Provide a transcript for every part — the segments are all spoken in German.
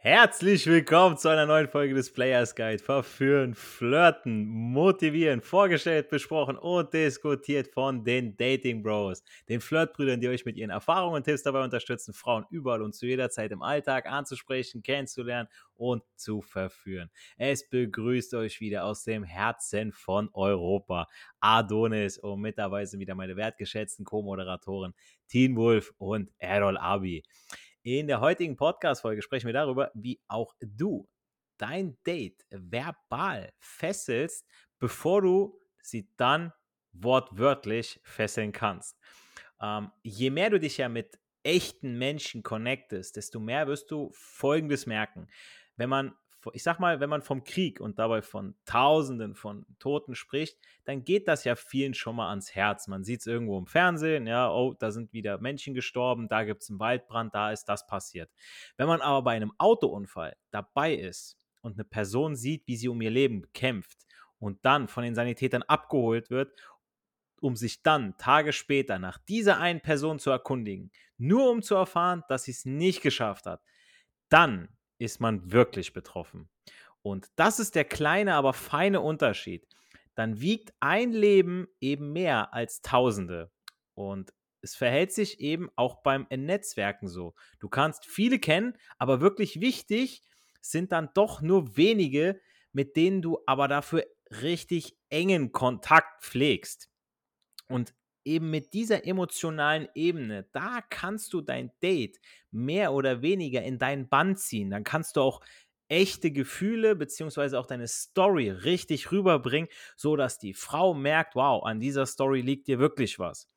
Herzlich willkommen zu einer neuen Folge des Players Guide. Verführen, flirten, motivieren, vorgestellt, besprochen und diskutiert von den Dating Bros, den Flirtbrüdern, die euch mit ihren Erfahrungen und Tipps dabei unterstützen, Frauen überall und zu jeder Zeit im Alltag anzusprechen, kennenzulernen und zu verführen. Es begrüßt euch wieder aus dem Herzen von Europa. Adonis und mit dabei sind wieder meine wertgeschätzten Co-Moderatoren Teen Wolf und Errol Abi. In der heutigen Podcast-Folge sprechen wir darüber, wie auch du dein Date verbal fesselst, bevor du sie dann wortwörtlich fesseln kannst. Ähm, je mehr du dich ja mit echten Menschen connectest, desto mehr wirst du Folgendes merken. Wenn man ich sag mal, wenn man vom Krieg und dabei von Tausenden von Toten spricht, dann geht das ja vielen schon mal ans Herz. Man sieht es irgendwo im Fernsehen, ja, oh, da sind wieder Menschen gestorben, da gibt es einen Waldbrand, da ist das passiert. Wenn man aber bei einem Autounfall dabei ist und eine Person sieht, wie sie um ihr Leben kämpft und dann von den Sanitätern abgeholt wird, um sich dann Tage später nach dieser einen Person zu erkundigen, nur um zu erfahren, dass sie es nicht geschafft hat, dann ist man wirklich betroffen. Und das ist der kleine, aber feine Unterschied. Dann wiegt ein Leben eben mehr als Tausende. Und es verhält sich eben auch beim Netzwerken so. Du kannst viele kennen, aber wirklich wichtig sind dann doch nur wenige, mit denen du aber dafür richtig engen Kontakt pflegst. Und eben mit dieser emotionalen Ebene, da kannst du dein Date mehr oder weniger in deinen Bann ziehen. Dann kannst du auch echte Gefühle beziehungsweise auch deine Story richtig rüberbringen, so dass die Frau merkt, wow, an dieser Story liegt dir wirklich was.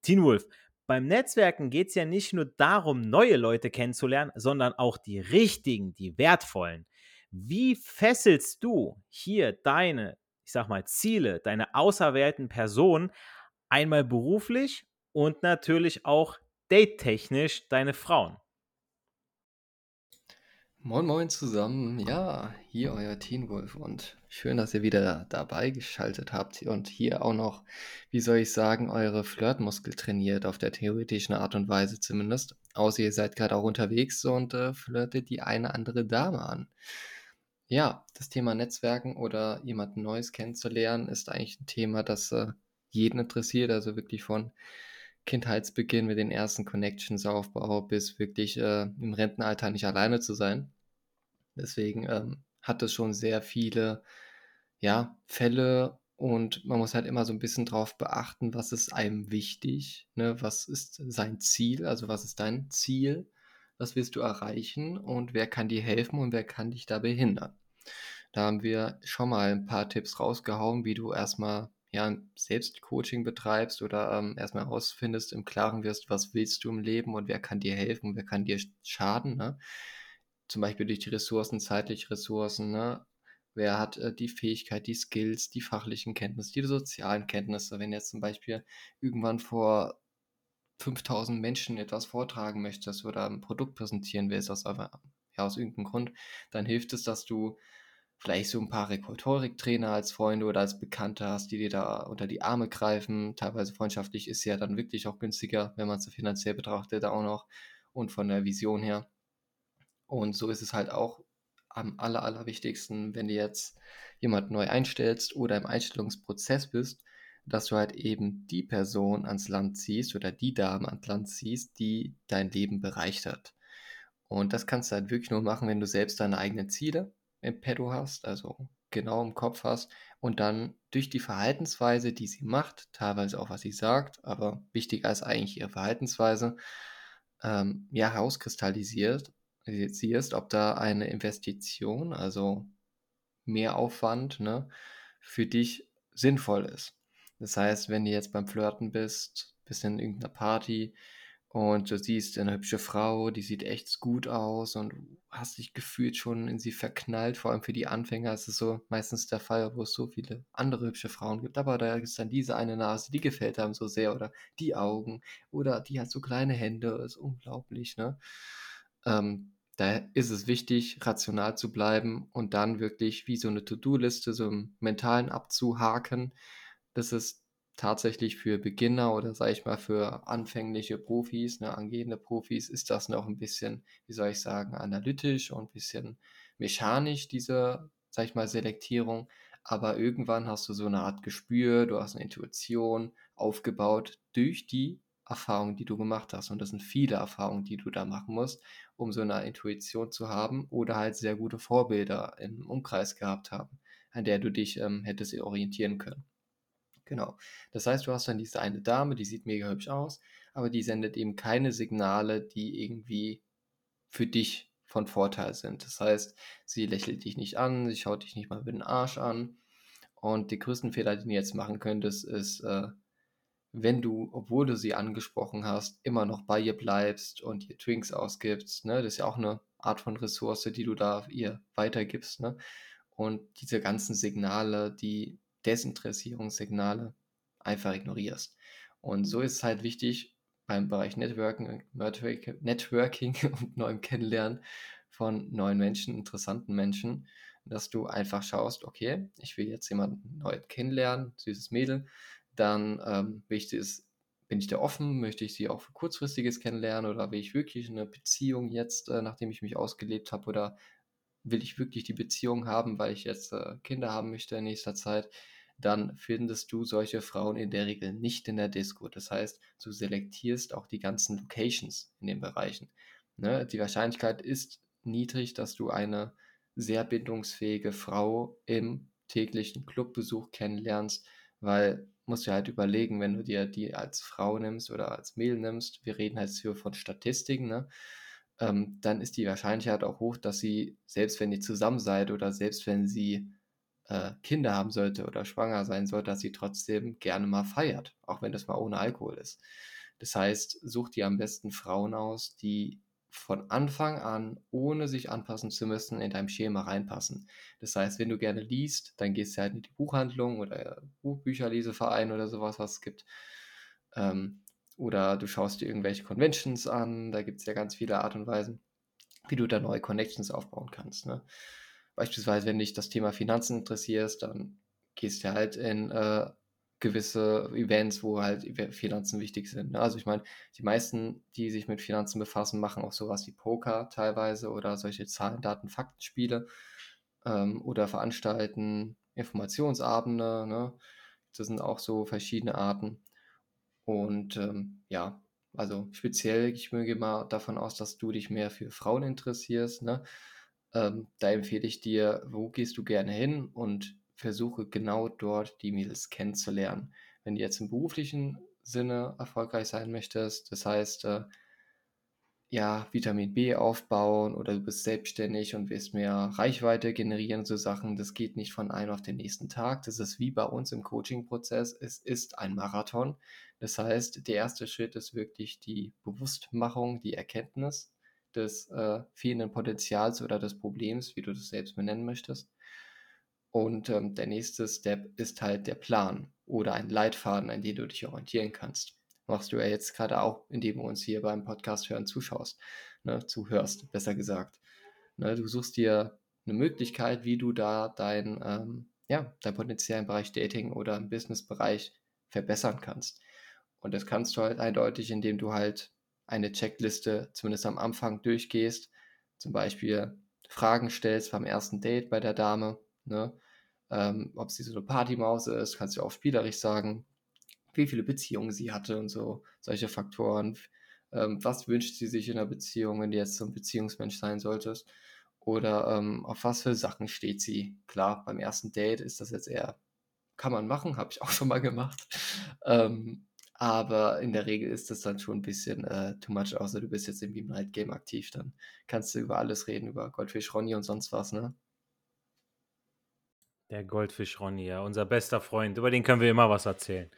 Teen Wolf, beim Netzwerken geht es ja nicht nur darum, neue Leute kennenzulernen, sondern auch die richtigen, die wertvollen. Wie fesselst du hier deine, ich sag mal, Ziele, deine auserwählten Personen einmal beruflich und natürlich auch date-technisch deine Frauen. Moin Moin zusammen, ja, hier euer Teen Wolf und schön, dass ihr wieder dabei geschaltet habt und hier auch noch, wie soll ich sagen, eure Flirtmuskel trainiert, auf der theoretischen Art und Weise zumindest. Außer ihr seid gerade auch unterwegs und äh, flirtet die eine andere Dame an. Ja, das Thema Netzwerken oder jemanden Neues kennenzulernen ist eigentlich ein Thema, das äh, jeden interessiert, also wirklich von Kindheitsbeginn mit den ersten Connections Aufbau bis wirklich äh, im Rentenalter nicht alleine zu sein. Deswegen ähm, hat es schon sehr viele ja, Fälle und man muss halt immer so ein bisschen drauf beachten, was ist einem wichtig, ne? was ist sein Ziel, also was ist dein Ziel, was willst du erreichen und wer kann dir helfen und wer kann dich da behindern. Da haben wir schon mal ein paar Tipps rausgehauen, wie du erstmal ja, Selbstcoaching betreibst oder ähm, erstmal herausfindest, im Klaren wirst, was willst du im Leben und wer kann dir helfen, wer kann dir schaden, ne? Zum Beispiel durch die Ressourcen, zeitliche Ressourcen, ne? Wer hat äh, die Fähigkeit, die Skills, die fachlichen Kenntnisse, die sozialen Kenntnisse. Wenn jetzt zum Beispiel irgendwann vor 5000 Menschen etwas vortragen möchtest oder ein Produkt präsentieren willst, aus, ja, aus irgendeinem Grund, dann hilft es, dass du vielleicht so ein paar Rhetoriktrainer als Freunde oder als Bekannte hast, die dir da unter die Arme greifen. Teilweise freundschaftlich ist ja dann wirklich auch günstiger, wenn man es finanziell betrachtet, auch noch und von der Vision her. Und so ist es halt auch am aller, allerwichtigsten, wenn du jetzt jemand neu einstellst oder im Einstellungsprozess bist, dass du halt eben die Person ans Land ziehst oder die Dame ans Land ziehst, die dein Leben bereicht hat. Und das kannst du halt wirklich nur machen, wenn du selbst deine eigenen Ziele im Petto hast, also genau im Kopf hast und dann durch die Verhaltensweise, die sie macht, teilweise auch was sie sagt, aber wichtiger ist eigentlich ihre Verhaltensweise, ähm, ja, herauskristallisiert, siehst, ob da eine Investition, also mehr Aufwand, ne, für dich sinnvoll ist. Das heißt, wenn du jetzt beim Flirten bist, bist in irgendeiner Party, und du siehst eine hübsche Frau, die sieht echt gut aus und hast dich gefühlt schon in sie verknallt. Vor allem für die Anfänger ist es so meistens der Fall, wo es so viele andere hübsche Frauen gibt. Aber da ist dann diese eine Nase, die gefällt einem so sehr. Oder die Augen. Oder die hat so kleine Hände. Ist unglaublich, ne? Ähm, da ist es wichtig, rational zu bleiben und dann wirklich wie so eine To-Do-Liste, so im mentalen abzuhaken. Das ist tatsächlich für Beginner oder sage ich mal für anfängliche Profis, ne, angehende Profis, ist das noch ein bisschen, wie soll ich sagen, analytisch und ein bisschen mechanisch, diese, sage ich mal, Selektierung. Aber irgendwann hast du so eine Art Gespür, du hast eine Intuition aufgebaut durch die Erfahrungen, die du gemacht hast. Und das sind viele Erfahrungen, die du da machen musst, um so eine Intuition zu haben oder halt sehr gute Vorbilder im Umkreis gehabt haben, an der du dich ähm, hättest orientieren können. Genau. Das heißt, du hast dann diese eine Dame, die sieht mega hübsch aus, aber die sendet eben keine Signale, die irgendwie für dich von Vorteil sind. Das heißt, sie lächelt dich nicht an, sie schaut dich nicht mal mit dem Arsch an. Und die größten Fehler, die du jetzt machen könntest, ist, äh, wenn du, obwohl du sie angesprochen hast, immer noch bei ihr bleibst und ihr Twinks ausgibst. Ne? Das ist ja auch eine Art von Ressource, die du da ihr weitergibst. Ne? Und diese ganzen Signale, die Desinteressierungssignale einfach ignorierst. Und so ist es halt wichtig beim Bereich Networking, Networking und neuem Kennenlernen von neuen Menschen, interessanten Menschen, dass du einfach schaust, okay, ich will jetzt jemanden neu kennenlernen, süßes Mädel, dann ähm, will ich das, bin ich da offen, möchte ich sie auch für kurzfristiges kennenlernen oder will ich wirklich eine Beziehung jetzt, äh, nachdem ich mich ausgelebt habe oder will ich wirklich die Beziehung haben, weil ich jetzt äh, Kinder haben möchte in nächster Zeit, dann findest du solche Frauen in der Regel nicht in der Disco. Das heißt, du selektierst auch die ganzen Locations in den Bereichen. Ne? Die Wahrscheinlichkeit ist niedrig, dass du eine sehr bindungsfähige Frau im täglichen Clubbesuch kennenlernst, weil musst du halt überlegen, wenn du dir die als Frau nimmst oder als Mädel nimmst, wir reden halt hier von Statistiken, ne? Ähm, dann ist die Wahrscheinlichkeit auch hoch, dass sie, selbst wenn ihr zusammen seid oder selbst wenn sie äh, Kinder haben sollte oder schwanger sein sollte, dass sie trotzdem gerne mal feiert, auch wenn das mal ohne Alkohol ist. Das heißt, such dir am besten Frauen aus, die von Anfang an, ohne sich anpassen zu müssen, in deinem Schema reinpassen. Das heißt, wenn du gerne liest, dann gehst du halt in die Buchhandlung oder Buchbücherleseverein oder sowas, was es gibt. Ähm, oder du schaust dir irgendwelche Conventions an, da gibt es ja ganz viele Art und Weisen, wie du da neue Connections aufbauen kannst. Ne? Beispielsweise, wenn dich das Thema Finanzen interessierst, dann gehst du halt in äh, gewisse Events, wo halt Finanzen wichtig sind. Ne? Also ich meine, die meisten, die sich mit Finanzen befassen, machen auch sowas wie Poker teilweise oder solche Zahlen, Daten, Faktenspiele ähm, oder veranstalten Informationsabende. Ne? Das sind auch so verschiedene Arten. Und ähm, ja, also speziell, ich gehe mal davon aus, dass du dich mehr für Frauen interessierst. Ne? Ähm, da empfehle ich dir, wo gehst du gerne hin und versuche genau dort die Mädels kennenzulernen. Wenn du jetzt im beruflichen Sinne erfolgreich sein möchtest, das heißt, äh, ja, Vitamin B aufbauen oder du bist selbstständig und willst mehr Reichweite generieren, so Sachen, das geht nicht von einem auf den nächsten Tag. Das ist wie bei uns im Coaching-Prozess. Es ist ein Marathon. Das heißt, der erste Schritt ist wirklich die Bewusstmachung, die Erkenntnis des äh, fehlenden Potenzials oder des Problems, wie du das selbst benennen möchtest. Und ähm, der nächste Step ist halt der Plan oder ein Leitfaden, an dem du dich orientieren kannst. Machst du ja jetzt gerade auch, indem du uns hier beim Podcast hören zuschaust, ne, zuhörst, besser gesagt. Ne, du suchst dir eine Möglichkeit, wie du da dein, ähm, ja, dein Potenzial im Bereich Dating oder im Businessbereich verbessern kannst. Und das kannst du halt eindeutig, indem du halt eine Checkliste zumindest am Anfang durchgehst, zum Beispiel Fragen stellst beim ersten Date bei der Dame, ne? ähm, ob sie so eine Partymaus ist, kannst du auch spielerisch sagen, wie viele Beziehungen sie hatte und so, solche Faktoren. Ähm, was wünscht sie sich in einer Beziehung, wenn du jetzt so ein Beziehungsmensch sein solltest? Oder ähm, auf was für Sachen steht sie? Klar, beim ersten Date ist das jetzt eher, kann man machen, habe ich auch schon mal gemacht. Ähm, aber in der Regel ist das dann schon ein bisschen äh, too much, außer du bist jetzt im Beam Night Game aktiv. Dann kannst du über alles reden, über Goldfisch Ronny und sonst was, ne? Der Goldfisch Ronny, ja, unser bester Freund. Über den können wir immer was erzählen.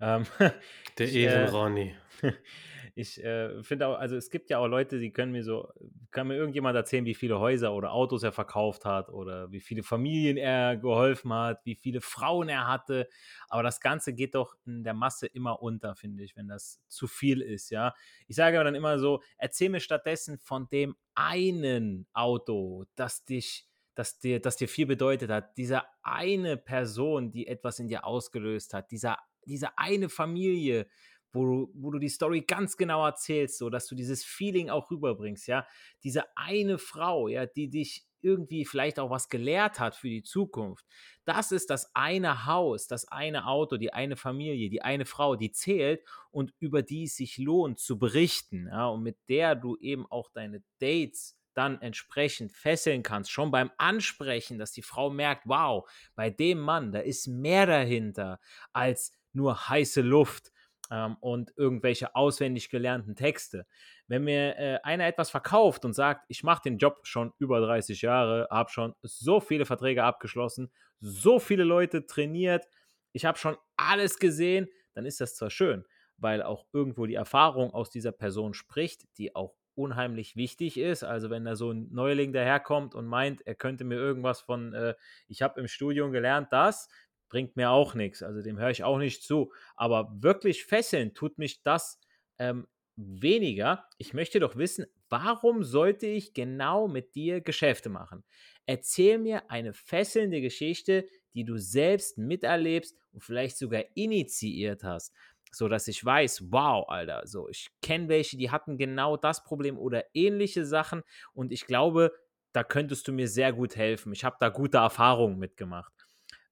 Ähm, der Ehren-Ronny. Äh, ich äh, finde auch, also es gibt ja auch Leute, die können mir so, kann mir irgendjemand erzählen, wie viele Häuser oder Autos er verkauft hat oder wie viele Familien er geholfen hat, wie viele Frauen er hatte. Aber das Ganze geht doch in der Masse immer unter, finde ich, wenn das zu viel ist, ja. Ich sage aber dann immer so, erzähl mir stattdessen von dem einen Auto, das dich das dir, das dir viel bedeutet hat, diese eine Person, die etwas in dir ausgelöst hat, dieser diese eine Familie, wo du, wo du die Story ganz genau erzählst, so dass du dieses Feeling auch rüberbringst, ja. Diese eine Frau, ja, die dich irgendwie vielleicht auch was gelehrt hat für die Zukunft. Das ist das eine Haus, das eine Auto, die eine Familie, die eine Frau, die zählt und über die es sich lohnt zu berichten, ja, und mit der du eben auch deine Dates dann entsprechend fesseln kannst, schon beim Ansprechen, dass die Frau merkt, wow, bei dem Mann, da ist mehr dahinter als nur heiße Luft ähm, und irgendwelche auswendig gelernten Texte. Wenn mir äh, einer etwas verkauft und sagt, ich mache den Job schon über 30 Jahre, habe schon so viele Verträge abgeschlossen, so viele Leute trainiert, ich habe schon alles gesehen, dann ist das zwar schön, weil auch irgendwo die Erfahrung aus dieser Person spricht, die auch unheimlich wichtig ist. Also wenn da so ein Neuling daherkommt und meint, er könnte mir irgendwas von, äh, ich habe im Studium gelernt das, bringt mir auch nichts. Also dem höre ich auch nicht zu. Aber wirklich fesseln tut mich das ähm, weniger. Ich möchte doch wissen, warum sollte ich genau mit dir Geschäfte machen? Erzähl mir eine fesselnde Geschichte, die du selbst miterlebst und vielleicht sogar initiiert hast so dass ich weiß, wow, Alter, so ich kenne welche, die hatten genau das Problem oder ähnliche Sachen und ich glaube, da könntest du mir sehr gut helfen. Ich habe da gute Erfahrungen mitgemacht.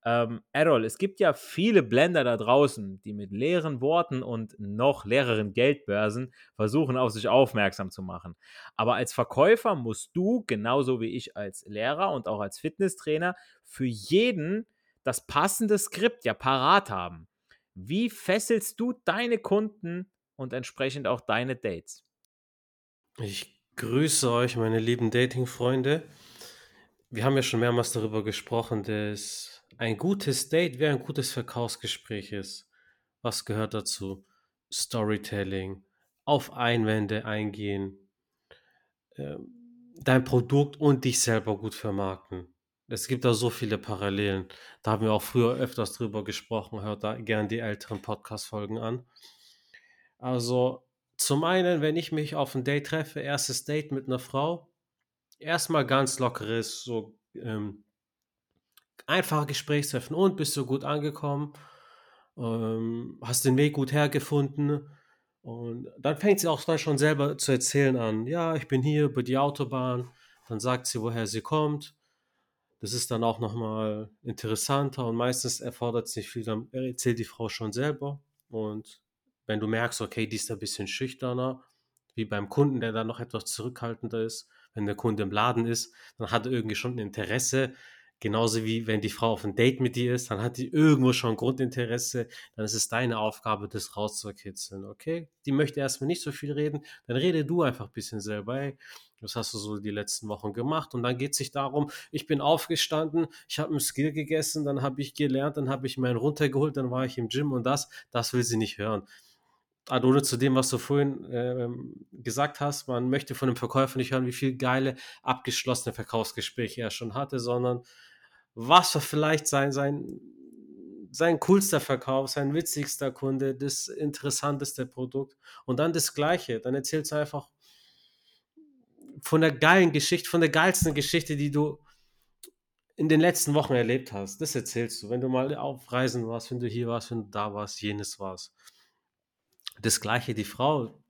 Ähm, Errol, es gibt ja viele Blender da draußen, die mit leeren Worten und noch leeren Geldbörsen versuchen, auf sich aufmerksam zu machen. Aber als Verkäufer musst du, genauso wie ich als Lehrer und auch als Fitnesstrainer, für jeden das passende Skript ja parat haben. Wie fesselst du deine Kunden und entsprechend auch deine Dates? Ich grüße euch, meine lieben Dating-Freunde. Wir haben ja schon mehrmals darüber gesprochen, dass ein gutes Date wie ein gutes Verkaufsgespräch ist. Was gehört dazu? Storytelling, auf Einwände eingehen, ähm, dein Produkt und dich selber gut vermarkten. Es gibt da so viele Parallelen. Da haben wir auch früher öfters drüber gesprochen. Hört da gern die älteren Podcast-Folgen an. Also, zum einen, wenn ich mich auf ein Date treffe, erstes Date mit einer Frau, erstmal ganz lockeres, so ähm, einfache Gesprächstreffen. Und bist du gut angekommen? Ähm, hast den Weg gut hergefunden? Und dann fängt sie auch schon selber zu erzählen an. Ja, ich bin hier über die Autobahn. Dann sagt sie, woher sie kommt. Das ist dann auch nochmal interessanter und meistens erfordert es nicht viel, dann erzählt die Frau schon selber. Und wenn du merkst, okay, die ist ein bisschen schüchterner, wie beim Kunden, der dann noch etwas zurückhaltender ist, wenn der Kunde im Laden ist, dann hat er irgendwie schon ein Interesse, Genauso wie wenn die Frau auf ein Date mit dir ist, dann hat die irgendwo schon Grundinteresse, dann ist es deine Aufgabe, das rauszukitzeln, okay? Die möchte erstmal nicht so viel reden, dann rede du einfach ein bisschen selber, ey, das hast du so die letzten Wochen gemacht und dann geht es sich darum, ich bin aufgestanden, ich habe einen Skill gegessen, dann habe ich gelernt, dann habe ich meinen runtergeholt, dann war ich im Gym und das, das will sie nicht hören. Adone zu dem, was du vorhin äh, gesagt hast, man möchte von dem Verkäufer nicht hören, wie viel geile, abgeschlossene Verkaufsgespräche er schon hatte, sondern was war vielleicht sein, sein, sein coolster Verkauf, sein witzigster Kunde, das interessanteste Produkt und dann das Gleiche. Dann erzählst du einfach von der geilen Geschichte, von der geilsten Geschichte, die du in den letzten Wochen erlebt hast. Das erzählst du, wenn du mal auf Reisen warst, wenn du hier warst, wenn du da warst, jenes warst. Das Gleiche, die Frau.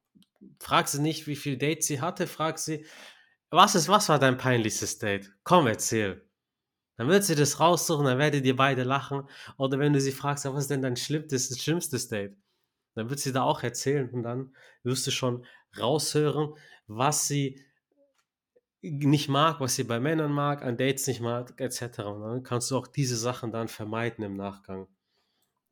Frag sie nicht, wie viel Dates sie hatte, frag sie, was ist, was war dein peinlichstes Date? Komm, erzähl. Dann wird sie das raussuchen, dann werdet ihr beide lachen. Oder wenn du sie fragst, was ist denn dein schlimmstes, schlimmstes Date? Dann wird sie da auch erzählen und dann wirst du schon raushören, was sie nicht mag, was sie bei Männern mag, an Dates nicht mag, etc. Und dann kannst du auch diese Sachen dann vermeiden im Nachgang.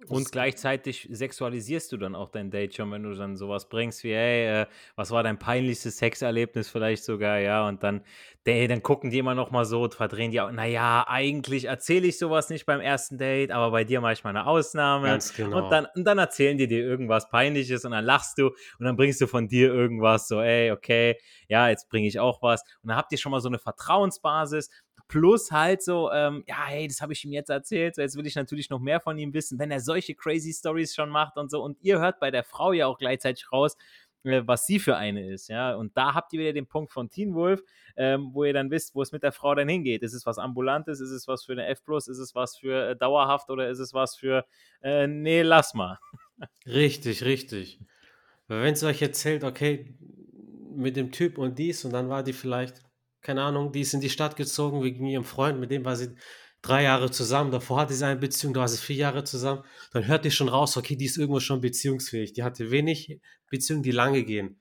Und gleichzeitig sexualisierst du dann auch dein Date schon, wenn du dann sowas bringst wie, hey, äh, was war dein peinlichstes Sexerlebnis vielleicht sogar, ja, und dann, hey, dann gucken die immer noch mal so, verdrehen die auch, naja, eigentlich erzähle ich sowas nicht beim ersten Date, aber bei dir manchmal eine Ausnahme. Ganz genau. Und dann, und dann erzählen die dir irgendwas Peinliches und dann lachst du und dann bringst du von dir irgendwas so, ey, okay, ja, jetzt bringe ich auch was. Und dann habt ihr schon mal so eine Vertrauensbasis Plus halt so, ähm, ja, hey, das habe ich ihm jetzt erzählt. So, jetzt will ich natürlich noch mehr von ihm wissen, wenn er solche crazy Stories schon macht und so. Und ihr hört bei der Frau ja auch gleichzeitig raus, äh, was sie für eine ist, ja. Und da habt ihr wieder den Punkt von Teen Wolf, ähm, wo ihr dann wisst, wo es mit der Frau dann hingeht. Ist es was Ambulantes, ist es was für eine F ist es was für äh, dauerhaft oder ist es was für äh, nee, lass mal. Richtig, richtig. Wenn sie euch erzählt, okay, mit dem Typ und dies und dann war die vielleicht, keine Ahnung, die ist in die Stadt gezogen wegen ihrem Freund, mit dem war sie drei Jahre zusammen, davor hatte sie eine Beziehung, da war sie vier Jahre zusammen, dann hört ihr schon raus, okay, die ist irgendwo schon beziehungsfähig. Die hatte wenig Beziehungen, die lange gehen.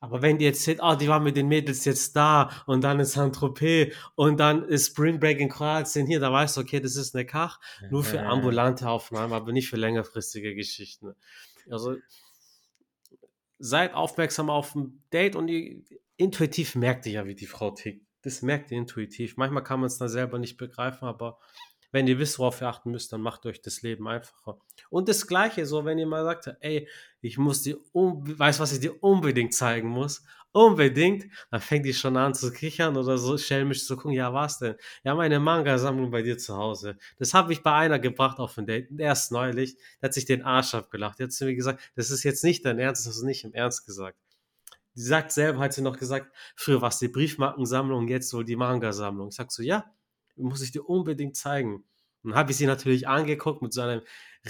Aber wenn die erzählt, oh, die war mit den Mädels jetzt da und dann ist Saint-Tropez und dann ist Spring Break in Kroatien hier, da weißt du, okay, das ist eine Kach, nur für ambulante Aufnahmen, aber nicht für längerfristige Geschichten. Also seid aufmerksam auf ein Date und ihr, intuitiv merkt ihr ja, wie die Frau tickt das merkt ihr intuitiv. Manchmal kann man es dann selber nicht begreifen, aber wenn ihr wisst, worauf ihr achten müsst, dann macht euch das Leben einfacher. Und das Gleiche, so wenn ihr mal sagt, ey, ich muss dir, weiß, was ich dir unbedingt zeigen muss, unbedingt, dann fängt die schon an zu kichern oder so schelmisch zu gucken, ja, was denn? Ja, meine Manga-Sammlung bei dir zu Hause. Das habe ich bei einer gebracht auf ein Date, erst neulich, der hat sich den Arsch abgelacht. Der hat zu mir gesagt, das ist jetzt nicht dein Ernst, das hast du nicht im Ernst gesagt. Sie sagt selber, hat sie noch gesagt, früher war es die Briefmarkensammlung, jetzt so die Manga-Sammlung. Ich sag so, ja, muss ich dir unbedingt zeigen. Und habe ich sie natürlich angeguckt mit so einem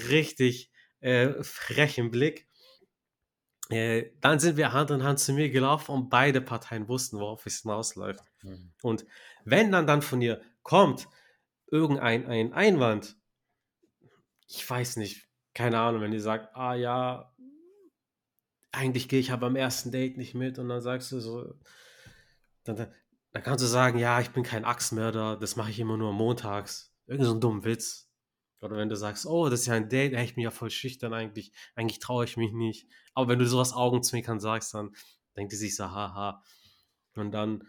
richtig äh, frechen Blick. Äh, dann sind wir Hand in Hand zu mir gelaufen und beide Parteien wussten, worauf es hinausläuft. Mhm. Und wenn dann dann von ihr kommt irgendein ein Einwand, ich weiß nicht, keine Ahnung, wenn ihr sagt, ah ja, eigentlich gehe ich aber am ersten Date nicht mit und dann sagst du so, dann, dann kannst du sagen, ja, ich bin kein Axtmörder, das mache ich immer nur montags. Irgend so ein dummer Witz. Oder wenn du sagst, oh, das ist ja ein Date, ich bin ja voll schüchtern eigentlich, eigentlich traue ich mich nicht. Aber wenn du sowas Augenzwinkern sagst, dann denkt die sich so, haha. Und dann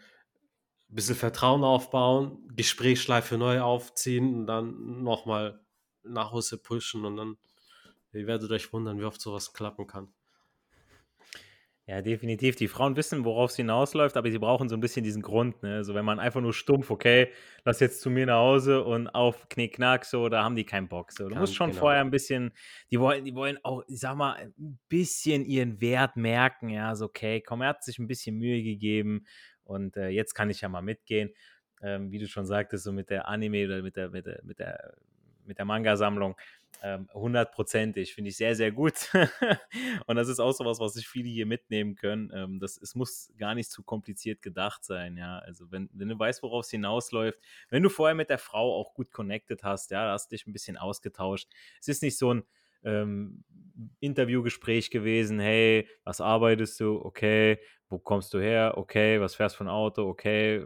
ein bisschen Vertrauen aufbauen, Gesprächsschleife neu aufziehen und dann nochmal nach Hause pushen und dann, ihr werdet euch wundern, wie oft sowas klappen kann. Ja, definitiv. Die Frauen wissen, worauf es hinausläuft, aber sie brauchen so ein bisschen diesen Grund. Ne? Also wenn man einfach nur stumpf, okay, lass jetzt zu mir nach Hause und auf Knickknack, so, da haben die keinen Bock. So. Du Ganz musst schon genau. vorher ein bisschen, die wollen, die wollen auch, ich sag mal, ein bisschen ihren Wert merken. Ja, so, okay, komm, er hat sich ein bisschen Mühe gegeben und äh, jetzt kann ich ja mal mitgehen. Ähm, wie du schon sagtest, so mit der Anime oder mit der, mit der, mit der, mit der Manga-Sammlung hundertprozentig. Finde ich sehr, sehr gut. und das ist auch so was, was sich viele hier mitnehmen können. Ähm, das, es muss gar nicht zu kompliziert gedacht sein, ja. Also wenn, wenn du weißt, worauf es hinausläuft, wenn du vorher mit der Frau auch gut connected hast, ja, hast dich ein bisschen ausgetauscht. Es ist nicht so ein ähm, Interviewgespräch gewesen, hey, was arbeitest du? Okay, wo kommst du her? Okay, was fährst du für ein Auto? Okay,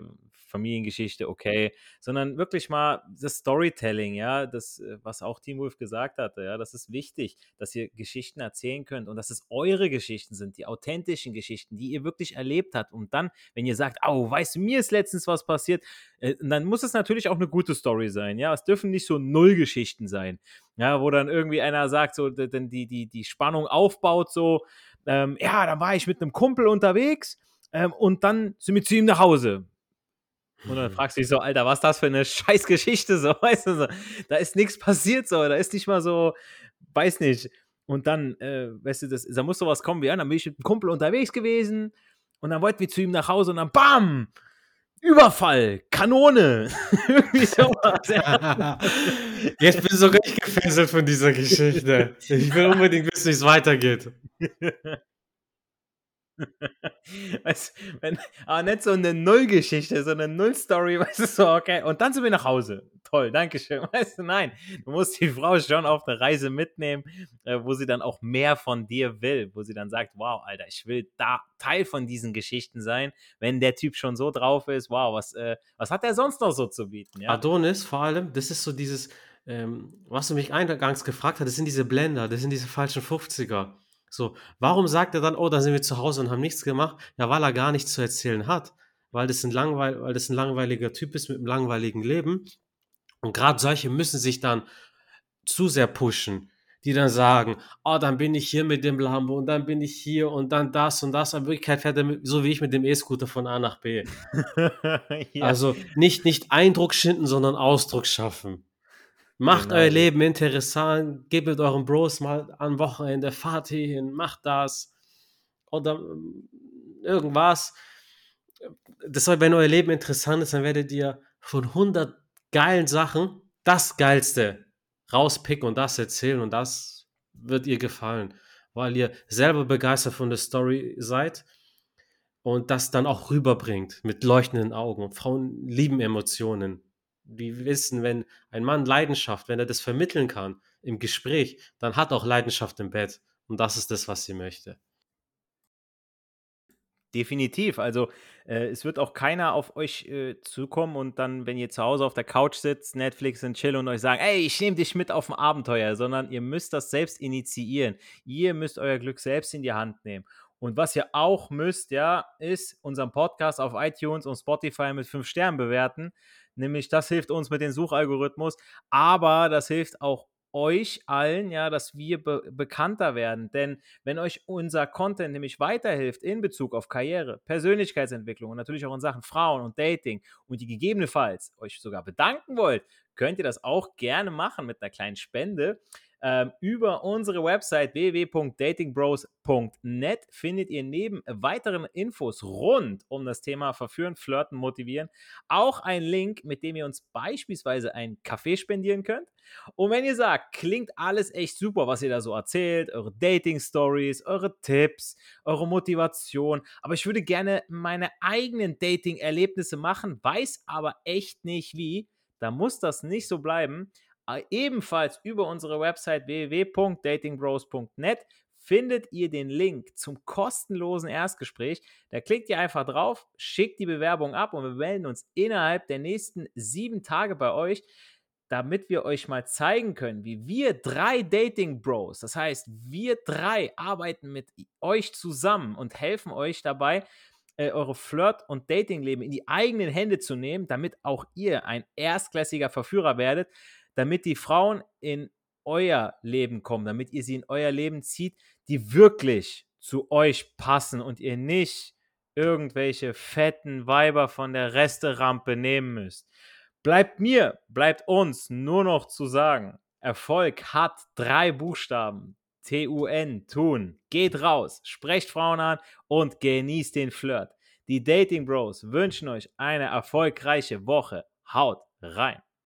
Familiengeschichte, okay, sondern wirklich mal das Storytelling, ja, das, äh, was auch Team Wolf gesagt hatte, ja, das ist wichtig, dass ihr Geschichten erzählen könnt und dass es eure Geschichten sind, die authentischen Geschichten, die ihr wirklich erlebt habt. Und dann, wenn ihr sagt, oh, weißt du, mir ist letztens was passiert, äh, dann muss es natürlich auch eine gute Story sein, ja, es dürfen nicht so Nullgeschichten sein, ja, wo dann irgendwie einer sagt, so, denn die, die, die Spannung aufbaut, so, ähm, ja, dann war ich mit einem Kumpel unterwegs ähm, und dann sind wir zu ihm nach Hause. Und dann fragst du dich so, Alter, was ist das für eine Scheißgeschichte? So, weißt du, so, da ist nichts passiert, so, da ist nicht mal so, weiß nicht. Und dann, äh, weißt du, das, da muss sowas kommen wie, ja, dann bin ich mit einem Kumpel unterwegs gewesen und dann wollten wir zu ihm nach Hause und dann BAM! Überfall, Kanone, irgendwie sowas. Jetzt bin ich sogar ich gefesselt von dieser Geschichte. Ich will unbedingt wissen, wie es weitergeht. weißt, wenn, aber nicht so eine Nullgeschichte, so eine Nullstory, weißt du, so, okay, und dann sind wir nach Hause. Toll, danke schön. Weißt du, nein, du musst die Frau schon auf eine Reise mitnehmen, äh, wo sie dann auch mehr von dir will, wo sie dann sagt, wow, Alter, ich will da Teil von diesen Geschichten sein, wenn der Typ schon so drauf ist, wow, was, äh, was hat er sonst noch so zu bieten? Ja? Adonis vor allem, das ist so dieses, ähm, was du mich eingangs gefragt hast, das sind diese Blender, das sind diese falschen 50er. So, warum sagt er dann, oh, da sind wir zu Hause und haben nichts gemacht? Ja, weil er gar nichts zu erzählen hat. Weil das ein, langweil weil das ein langweiliger Typ ist mit einem langweiligen Leben. Und gerade solche müssen sich dann zu sehr pushen, die dann sagen, oh, dann bin ich hier mit dem Lambo und dann bin ich hier und dann das und das. In Wirklichkeit fährt er mit, so wie ich mit dem E-Scooter von A nach B. ja. Also nicht, nicht Eindruck schinden, sondern Ausdruck schaffen. Macht genau. euer Leben interessant, gebt mit euren Bros mal am Wochenende, fahrt hin, macht das. oder ähm, irgendwas. Das soll, wenn euer Leben interessant ist, dann werdet ihr von 100 geilen Sachen das Geilste rauspicken und das erzählen und das wird ihr gefallen, weil ihr selber begeistert von der Story seid und das dann auch rüberbringt mit leuchtenden Augen. Frauen lieben Emotionen. Die wissen, wenn ein Mann Leidenschaft, wenn er das vermitteln kann im Gespräch, dann hat auch Leidenschaft im Bett. Und das ist das, was sie möchte. Definitiv. Also äh, es wird auch keiner auf euch äh, zukommen und dann, wenn ihr zu Hause auf der Couch sitzt, Netflix und chill und euch sagen, ey, ich nehme dich mit auf ein Abenteuer, sondern ihr müsst das selbst initiieren. Ihr müsst euer Glück selbst in die Hand nehmen. Und was ihr auch müsst, ja, ist unseren Podcast auf iTunes und Spotify mit fünf Sternen bewerten. Nämlich das hilft uns mit dem Suchalgorithmus, aber das hilft auch euch allen, ja, dass wir be bekannter werden. Denn wenn euch unser Content nämlich weiterhilft in Bezug auf Karriere, Persönlichkeitsentwicklung und natürlich auch in Sachen Frauen und Dating und die gegebenenfalls euch sogar bedanken wollt, könnt ihr das auch gerne machen mit einer kleinen Spende. Ähm, über unsere Website www.datingbros.net findet ihr neben weiteren Infos rund um das Thema Verführen, Flirten, Motivieren auch einen Link, mit dem ihr uns beispielsweise einen Kaffee spendieren könnt. Und wenn ihr sagt, klingt alles echt super, was ihr da so erzählt, eure Dating-Stories, eure Tipps, eure Motivation, aber ich würde gerne meine eigenen Dating-Erlebnisse machen, weiß aber echt nicht wie, da muss das nicht so bleiben. Äh, ebenfalls über unsere Website www.datingbros.net findet ihr den Link zum kostenlosen Erstgespräch. Da klickt ihr einfach drauf, schickt die Bewerbung ab und wir melden uns innerhalb der nächsten sieben Tage bei euch, damit wir euch mal zeigen können, wie wir drei Dating Bros, das heißt, wir drei arbeiten mit euch zusammen und helfen euch dabei, äh, eure Flirt- und Datingleben in die eigenen Hände zu nehmen, damit auch ihr ein erstklassiger Verführer werdet damit die Frauen in euer Leben kommen, damit ihr sie in euer Leben zieht, die wirklich zu euch passen und ihr nicht irgendwelche fetten Weiber von der Resterampe nehmen müsst. Bleibt mir, bleibt uns nur noch zu sagen, Erfolg hat drei Buchstaben. T-U-N, tun. Geht raus, sprecht Frauen an und genießt den Flirt. Die Dating Bros wünschen euch eine erfolgreiche Woche. Haut rein.